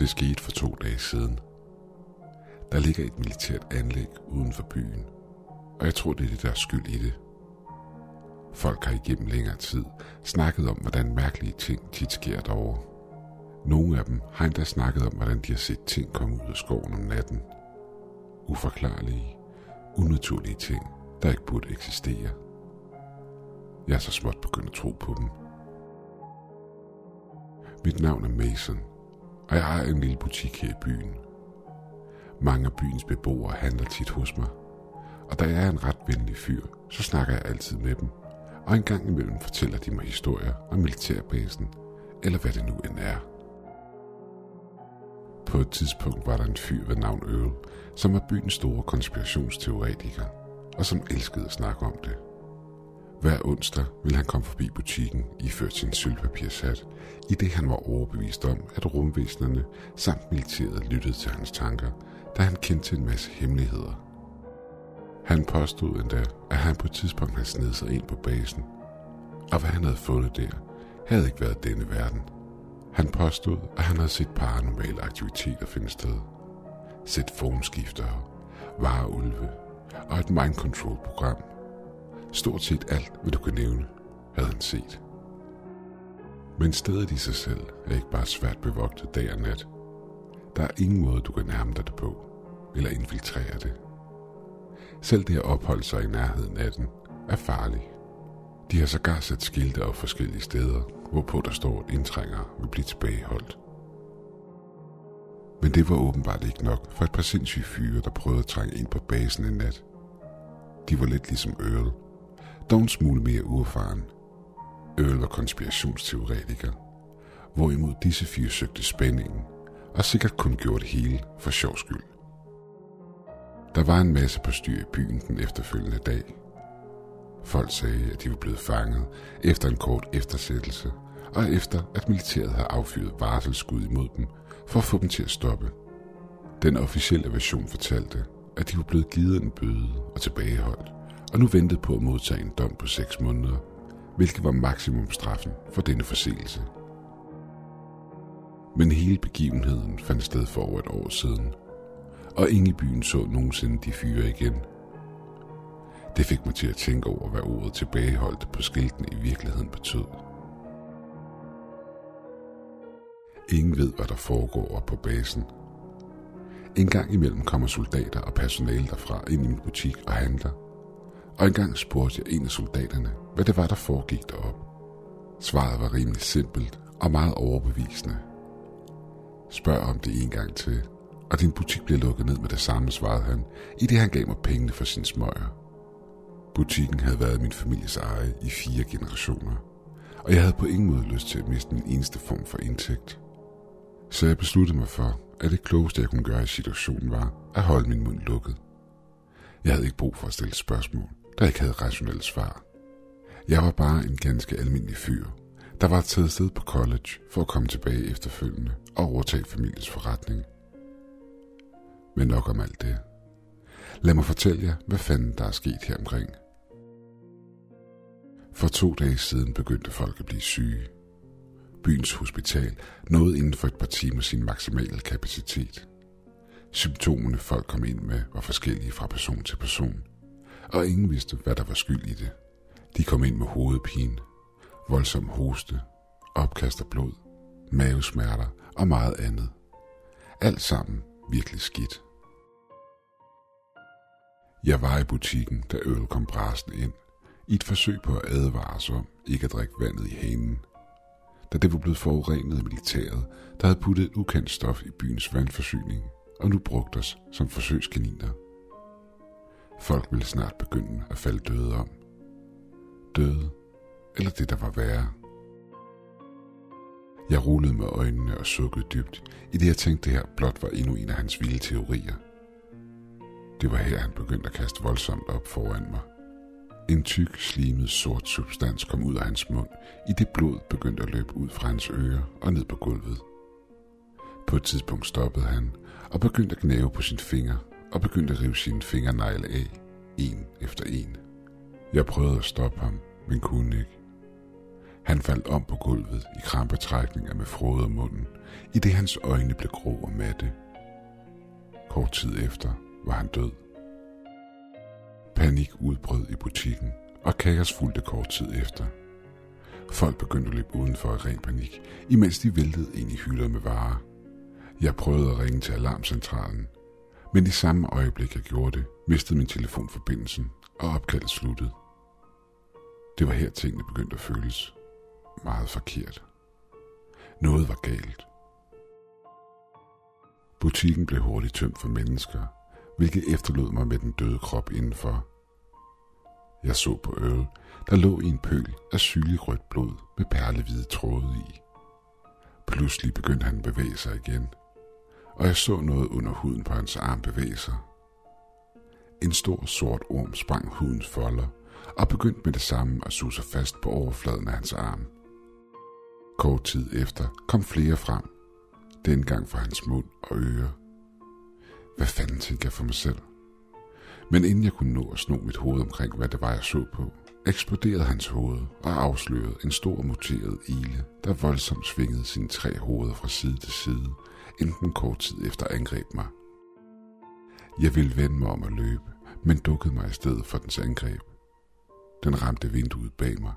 Det skete for to dage siden. Der ligger et militært anlæg uden for byen, og jeg tror, det er det, der er skyld i det. Folk har igennem længere tid snakket om, hvordan mærkelige ting tit sker derovre. Nogle af dem har endda snakket om, hvordan de har set ting komme ud af skoven om natten. Uforklarlige, unaturlige ting, der ikke burde eksistere. Jeg er så småt begyndt at tro på dem. Mit navn er Mason, og jeg har en lille butik her i byen. Mange af byens beboere handler tit hos mig, og da jeg er en ret venlig fyr, så snakker jeg altid med dem, og en gang imellem fortæller de mig historier om militærbasen, eller hvad det nu end er. På et tidspunkt var der en fyr ved navn Øl, som var byens store konspirationsteoretiker, og som elskede at snakke om det. Hver onsdag ville han komme forbi butikken iført sin sølvpapirshat, i det han var overbevist om, at rumvæsenerne samt militæret lyttede til hans tanker, da han kendte til en masse hemmeligheder. Han påstod endda, at han på et tidspunkt havde snedet sig ind på basen, og hvad han havde fundet der, havde ikke været denne verden. Han påstod, at han havde set paranormale aktiviteter finde sted. Set formskiftere, vareulve og et mind control program. Stort set alt, hvad du kan nævne, havde han set. Men stedet i sig selv er ikke bare svært bevogtet dag og nat. Der er ingen måde, du kan nærme dig det på, eller infiltrere det. Selv det at opholde sig i nærheden af den er farligt. De har sågar sat skilte op forskellige steder, hvorpå der står, at indtrængere vil blive tilbageholdt. Men det var åbenbart ikke nok for et par sindssyge fyre, der prøvede at trænge ind på basen en nat. De var lidt ligesom Earl, dog en smule mere uerfaren. Earl var konspirationsteoretiker, hvorimod disse fire søgte spændingen, og sikkert kun gjorde det hele for sjov skyld. Der var en masse på styr i byen den efterfølgende dag. Folk sagde, at de var blevet fanget efter en kort eftersættelse, og efter at militæret havde affyret varselsskud imod dem for at få dem til at stoppe. Den officielle version fortalte, at de var blevet givet en bøde og tilbageholdt, og nu ventede på at modtage en dom på 6 måneder, hvilket var maksimumstraffen for denne forseelse. Men hele begivenheden fandt sted for over et år siden, og ingen i byen så nogensinde de fyre igen. Det fik mig til at tænke over, hvad ordet tilbageholdt på skiltene i virkeligheden betød. Ingen ved, hvad der foregår op på basen. En gang imellem kommer soldater og personale derfra ind i min butik og handler. Og engang spurgte jeg en af soldaterne, hvad det var, der foregik derop. Svaret var rimelig simpelt og meget overbevisende. Spørg om det en gang til, og din butik bliver lukket ned med det samme, svarede han, i det han gav mig pengene for sin smøger. Butikken havde været min families eje i fire generationer, og jeg havde på ingen måde lyst til at miste min eneste form for indtægt. Så jeg besluttede mig for, at det klogeste, jeg kunne gøre i situationen, var at holde min mund lukket. Jeg havde ikke brug for at stille spørgsmål, der ikke havde rationelt svar. Jeg var bare en ganske almindelig fyr, der var taget sted på college for at komme tilbage efterfølgende og overtage familiens forretning – men nok om alt det. Lad mig fortælle jer, hvad fanden der er sket her omkring. For to dage siden begyndte folk at blive syge. Byens hospital nåede inden for et par timer sin maksimale kapacitet. Symptomerne folk kom ind med var forskellige fra person til person, og ingen vidste, hvad der var skyld i det. De kom ind med hovedpine, voldsom hoste, opkast af blod, mavesmerter og meget andet. Alt sammen virkelig skidt. Jeg var i butikken, da øl kom brasen ind, i et forsøg på at advare os om ikke at drikke vandet i hanen. Da det var blevet forurenet af militæret, der havde puttet et ukendt stof i byens vandforsyning, og nu brugt os som forsøgskaniner. Folk ville snart begynde at falde døde om. Døde, eller det der var værre. Jeg rullede med øjnene og sukkede dybt, i det jeg tænkte, det her blot var endnu en af hans vilde teorier. Det var her, han begyndte at kaste voldsomt op foran mig. En tyk, slimet, sort substans kom ud af hans mund, i det blod begyndte at løbe ud fra hans ører og ned på gulvet. På et tidspunkt stoppede han og begyndte at gnave på sin finger og begyndte at rive sine fingernegle af, en efter en. Jeg prøvede at stoppe ham, men kunne ikke. Han faldt om på gulvet i krampetrækninger med frode om munden, i det hans øjne blev grå og matte. Kort tid efter var han død. Panik udbrød i butikken, og kaos fulgte kort tid efter. Folk begyndte at løbe udenfor i ren panik, imens de væltede ind i hylder med varer. Jeg prøvede at ringe til alarmcentralen, men i samme øjeblik jeg gjorde det, mistede min telefon forbindelsen, og opkaldet sluttede. Det var her tingene begyndte at føles meget forkert. Noget var galt. Butikken blev hurtigt tømt for mennesker, hvilket efterlod mig med den døde krop indenfor. Jeg så på øl, der lå i en pøl af sygelig rødt blod med perlehvide tråde i. Pludselig begyndte han at bevæge sig igen, og jeg så noget under huden på hans arm bevæge sig. En stor sort orm sprang hudens folder og begyndte med det samme at suge sig fast på overfladen af hans arm. Kort tid efter kom flere frem, dengang fra hans mund og ører. Hvad fanden tænkte jeg for mig selv? Men inden jeg kunne nå at sno mit hoved omkring, hvad det var, jeg så på, eksploderede hans hoved og afslørede en stor muteret ile, der voldsomt svingede sine tre hoveder fra side til side, inden kort tid efter angreb mig. Jeg ville vende mig om at løbe, men dukkede mig i stedet for dens angreb. Den ramte vinduet bag mig,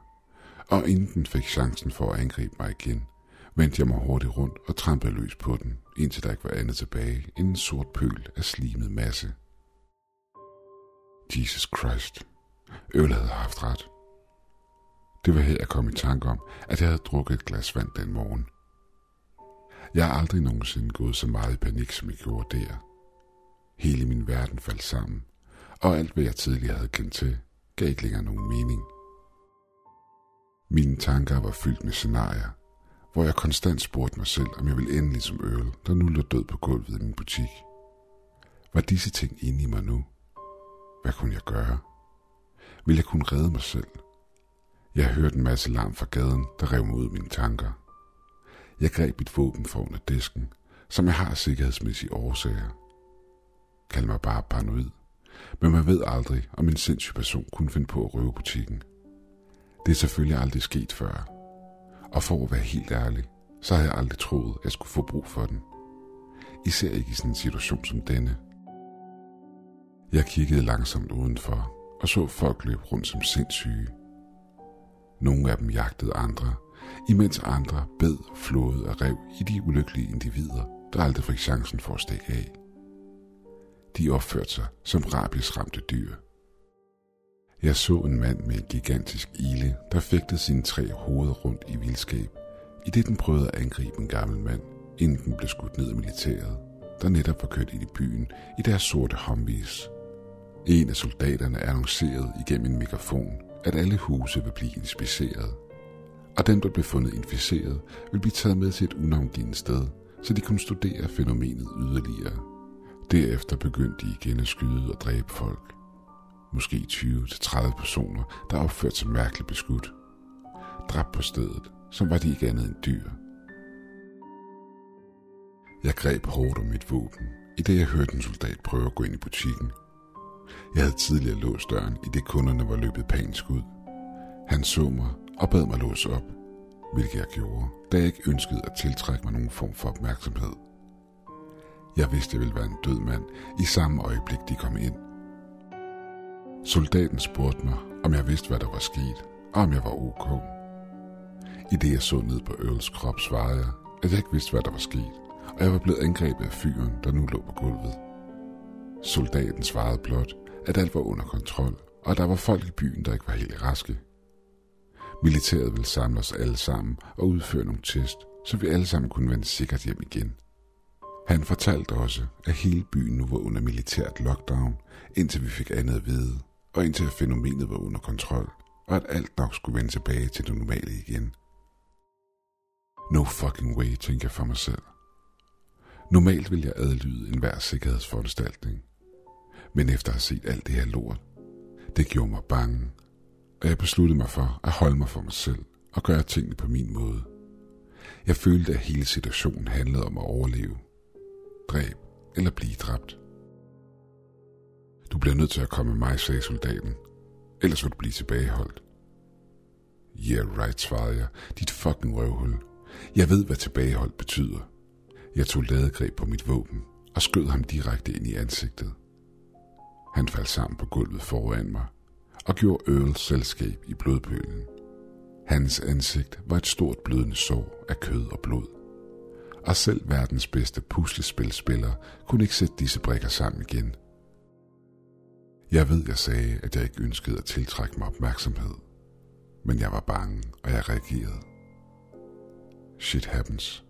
og inden den fik chancen for at angribe mig igen, vendte jeg mig hurtigt rundt og trampede løs på den, indtil der ikke var andet tilbage end en sort pøl af slimet masse. Jesus Christ. Øl havde haft ret. Det var her, jeg kom i tanke om, at jeg havde drukket et glas vand den morgen. Jeg har aldrig nogensinde gået så meget i panik, som jeg gjorde der. Hele min verden faldt sammen, og alt, hvad jeg tidligere havde kendt til, gav ikke længere nogen mening. Mine tanker var fyldt med scenarier, hvor jeg konstant spurgte mig selv, om jeg ville ende ligesom som øl, der nu lå død på gulvet i min butik. Var disse ting inde i mig nu? Hvad kunne jeg gøre? Vil jeg kunne redde mig selv? Jeg hørte en masse larm fra gaden, der rev mig ud af mine tanker. Jeg greb mit våben for under disken, som jeg har af sikkerhedsmæssige årsager. Kald mig bare paranoid, men man ved aldrig, om en sindssyg person kunne finde på at røve butikken. Det er selvfølgelig aldrig sket før. Og for at være helt ærlig, så har jeg aldrig troet, at jeg skulle få brug for den. Især ikke i sådan en situation som denne. Jeg kiggede langsomt udenfor og så folk løbe rundt som sindssyge. Nogle af dem jagtede andre, imens andre bed, flåede og rev i de ulykkelige individer, der aldrig fik chancen for at stikke af. De opførte sig som rabiesramte dyr. Jeg så en mand med en gigantisk ile, der fægtede sine tre hoveder rundt i vildskab, i det den prøvede at angribe en gammel mand, inden den blev skudt ned af militæret, der netop var kørt ind i byen i deres sorte Humvees. En af soldaterne annoncerede igennem en mikrofon, at alle huse vil blive inspiceret, og dem, der blev fundet inficeret, vil blive taget med til et unavngivet sted, så de kunne studere fænomenet yderligere. Derefter begyndte de igen at skyde og dræbe folk. Måske 20-30 personer, der opførte sig mærkeligt beskudt. Dræbt på stedet, som var de ikke andet end dyr. Jeg greb hårdt om mit våben, i det jeg hørte en soldat prøve at gå ind i butikken. Jeg havde tidligere låst døren, i det kunderne var løbet panisk ud. Han så mig og bad mig låse op, hvilket jeg gjorde, da jeg ikke ønskede at tiltrække mig nogen form for opmærksomhed. Jeg vidste, jeg ville være en død mand i samme øjeblik, de kom ind. Soldaten spurgte mig, om jeg vidste, hvad der var sket, og om jeg var ok. I det jeg så ned på Earls krop, svarede jeg, at jeg ikke vidste, hvad der var sket, og jeg var blevet angrebet af fyren, der nu lå på gulvet. Soldaten svarede blot, at alt var under kontrol, og at der var folk i byen, der ikke var helt raske. Militæret ville samle os alle sammen og udføre nogle test, så vi alle sammen kunne vende sikkert hjem igen. Han fortalte også, at hele byen nu var under militært lockdown, indtil vi fik andet at vide, og indtil fænomenet var under kontrol, og at alt nok skulle vende tilbage til det normale igen. No fucking way, tænker jeg for mig selv. Normalt vil jeg adlyde enhver sikkerhedsforanstaltning. Men efter at have set alt det her lort, det gjorde mig bange, og jeg besluttede mig for at holde mig for mig selv og gøre tingene på min måde. Jeg følte, at hele situationen handlede om at overleve. Dræb eller blive dræbt. Du bliver nødt til at komme med mig, sagde soldaten. Ellers vil du blive tilbageholdt. Yeah right, svarede jeg. Dit fucking røvhul. Jeg ved, hvad tilbagehold betyder. Jeg tog ladegreb på mit våben og skød ham direkte ind i ansigtet. Han faldt sammen på gulvet foran mig og gjorde Earl selskab i blodpølen. Hans ansigt var et stort blødende sår af kød og blod. Og selv verdens bedste puslespilspiller kunne ikke sætte disse brikker sammen igen. Jeg ved, jeg sagde, at jeg ikke ønskede at tiltrække mig opmærksomhed. Men jeg var bange, og jeg reagerede. Shit happens.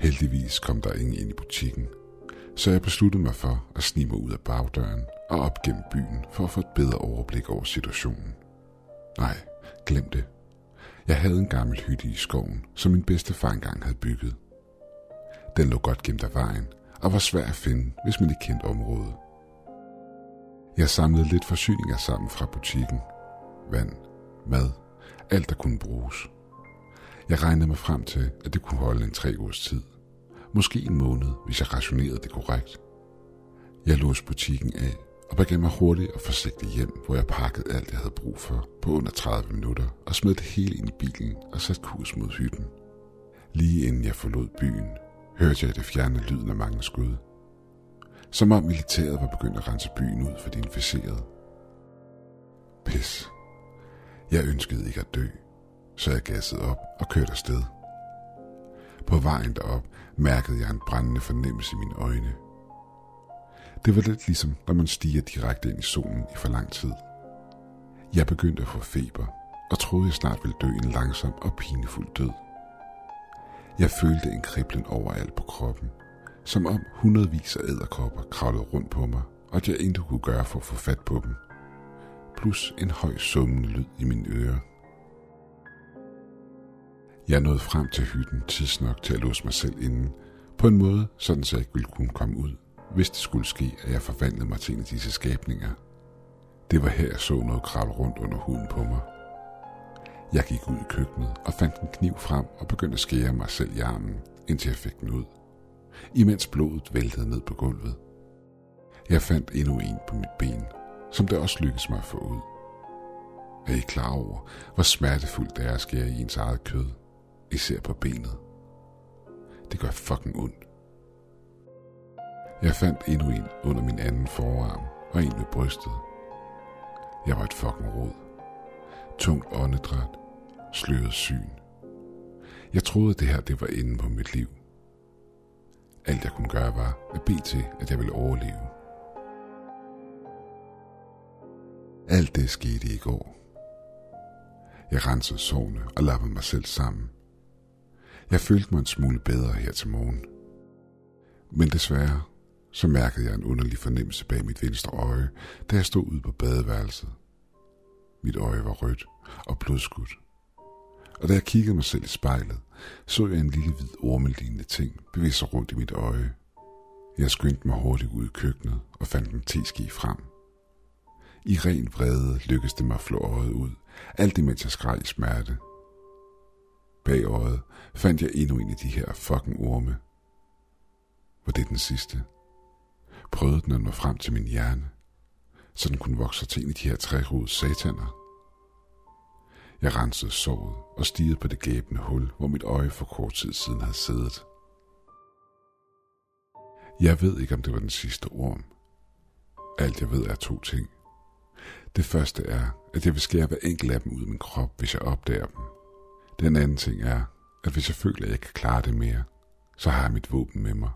Heldigvis kom der ingen ind i butikken, så jeg besluttede mig for at snige mig ud af bagdøren og op gennem byen for at få et bedre overblik over situationen. Nej, glem det. Jeg havde en gammel hytte i skoven, som min bedste far engang havde bygget. Den lå godt gemt af vejen og var svær at finde, hvis man ikke kendte området. Jeg samlede lidt forsyninger sammen fra butikken. Vand, mad, alt der kunne bruges. Jeg regnede mig frem til, at det kunne holde en tre ugers tid. Måske en måned, hvis jeg rationerede det korrekt. Jeg låste butikken af og begav mig hurtigt og forsigtigt hjem, hvor jeg pakkede alt, jeg havde brug for på under 30 minutter og smed det hele ind i bilen og satte kurs mod hytten. Lige inden jeg forlod byen, hørte jeg det fjerne lyden af mange skud. Som om militæret var begyndt at rense byen ud for de inficerede. Pis. Jeg ønskede ikke at dø, så jeg gassede op og kørte afsted. På vejen derop mærkede jeg en brændende fornemmelse i mine øjne. Det var lidt ligesom, når man stiger direkte ind i solen i for lang tid. Jeg begyndte at få feber, og troede jeg snart ville dø en langsom og pinefuld død. Jeg følte en kriblen overalt på kroppen, som om hundredvis af æderkopper kravlede rundt på mig, og at jeg intet kunne gøre for at få fat på dem. Plus en høj summende lyd i mine ører. Jeg nåede frem til hytten tidsnok til at låse mig selv inden, på en måde, sådan så jeg ikke ville kunne komme ud, hvis det skulle ske, at jeg forvandlede mig til en af disse skabninger. Det var her, jeg så noget kravle rundt under huden på mig. Jeg gik ud i køkkenet og fandt en kniv frem og begyndte at skære mig selv i armen, indtil jeg fik den ud. Imens blodet væltede ned på gulvet. Jeg fandt endnu en på mit ben, som det også lykkedes mig at få ud. Er I klar over, hvor smertefuldt det er at skære i ens eget kød? især på benet. Det gør fucking ondt. Jeg fandt endnu en under min anden forarm og en ved brystet. Jeg var et fucking rod. Tungt åndedræt, sløret syn. Jeg troede, at det her det var enden på mit liv. Alt jeg kunne gøre var at bede til, at jeg ville overleve. Alt det skete i går. Jeg rensede sårene og lappede mig selv sammen – jeg følte mig en smule bedre her til morgen. Men desværre, så mærkede jeg en underlig fornemmelse bag mit venstre øje, da jeg stod ude på badeværelset. Mit øje var rødt og blodskudt. Og da jeg kiggede mig selv i spejlet, så jeg en lille hvid ormelignende ting bevæge sig rundt i mit øje. Jeg skyndte mig hurtigt ud i køkkenet og fandt en teski frem. I ren vrede lykkedes det mig at flå øjet ud, alt imens jeg skreg i smerte – Bag øjet fandt jeg endnu en af de her fucking orme. Var det den sidste? Prøvede den at nå frem til min hjerne, så den kunne vokse til en af de her træhovede sataner. Jeg rensede såret og stirrede på det gæbende hul, hvor mit øje for kort tid siden havde siddet. Jeg ved ikke, om det var den sidste orm. Alt jeg ved er to ting. Det første er, at jeg vil skære hver enkelt af dem ud af min krop, hvis jeg opdager dem. Den anden ting er, at hvis jeg føler, at jeg kan klare det mere, så har jeg mit våben med mig.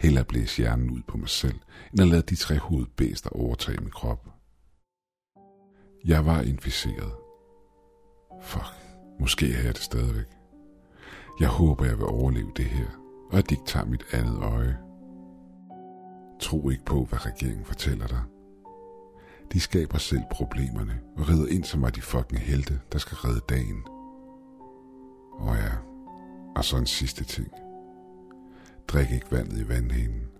Heller blæse hjernen ud på mig selv, end at lade de tre hovedbæster overtage min krop. Jeg var inficeret. Fuck, måske er jeg det stadigvæk. Jeg håber, jeg vil overleve det her, og at de ikke tager mit andet øje. Tro ikke på, hvad regeringen fortæller dig. De skaber selv problemerne og rider ind som var de fucking helte, der skal redde dagen – og ja, og så en sidste ting. Drik ikke vandet i vandhanen.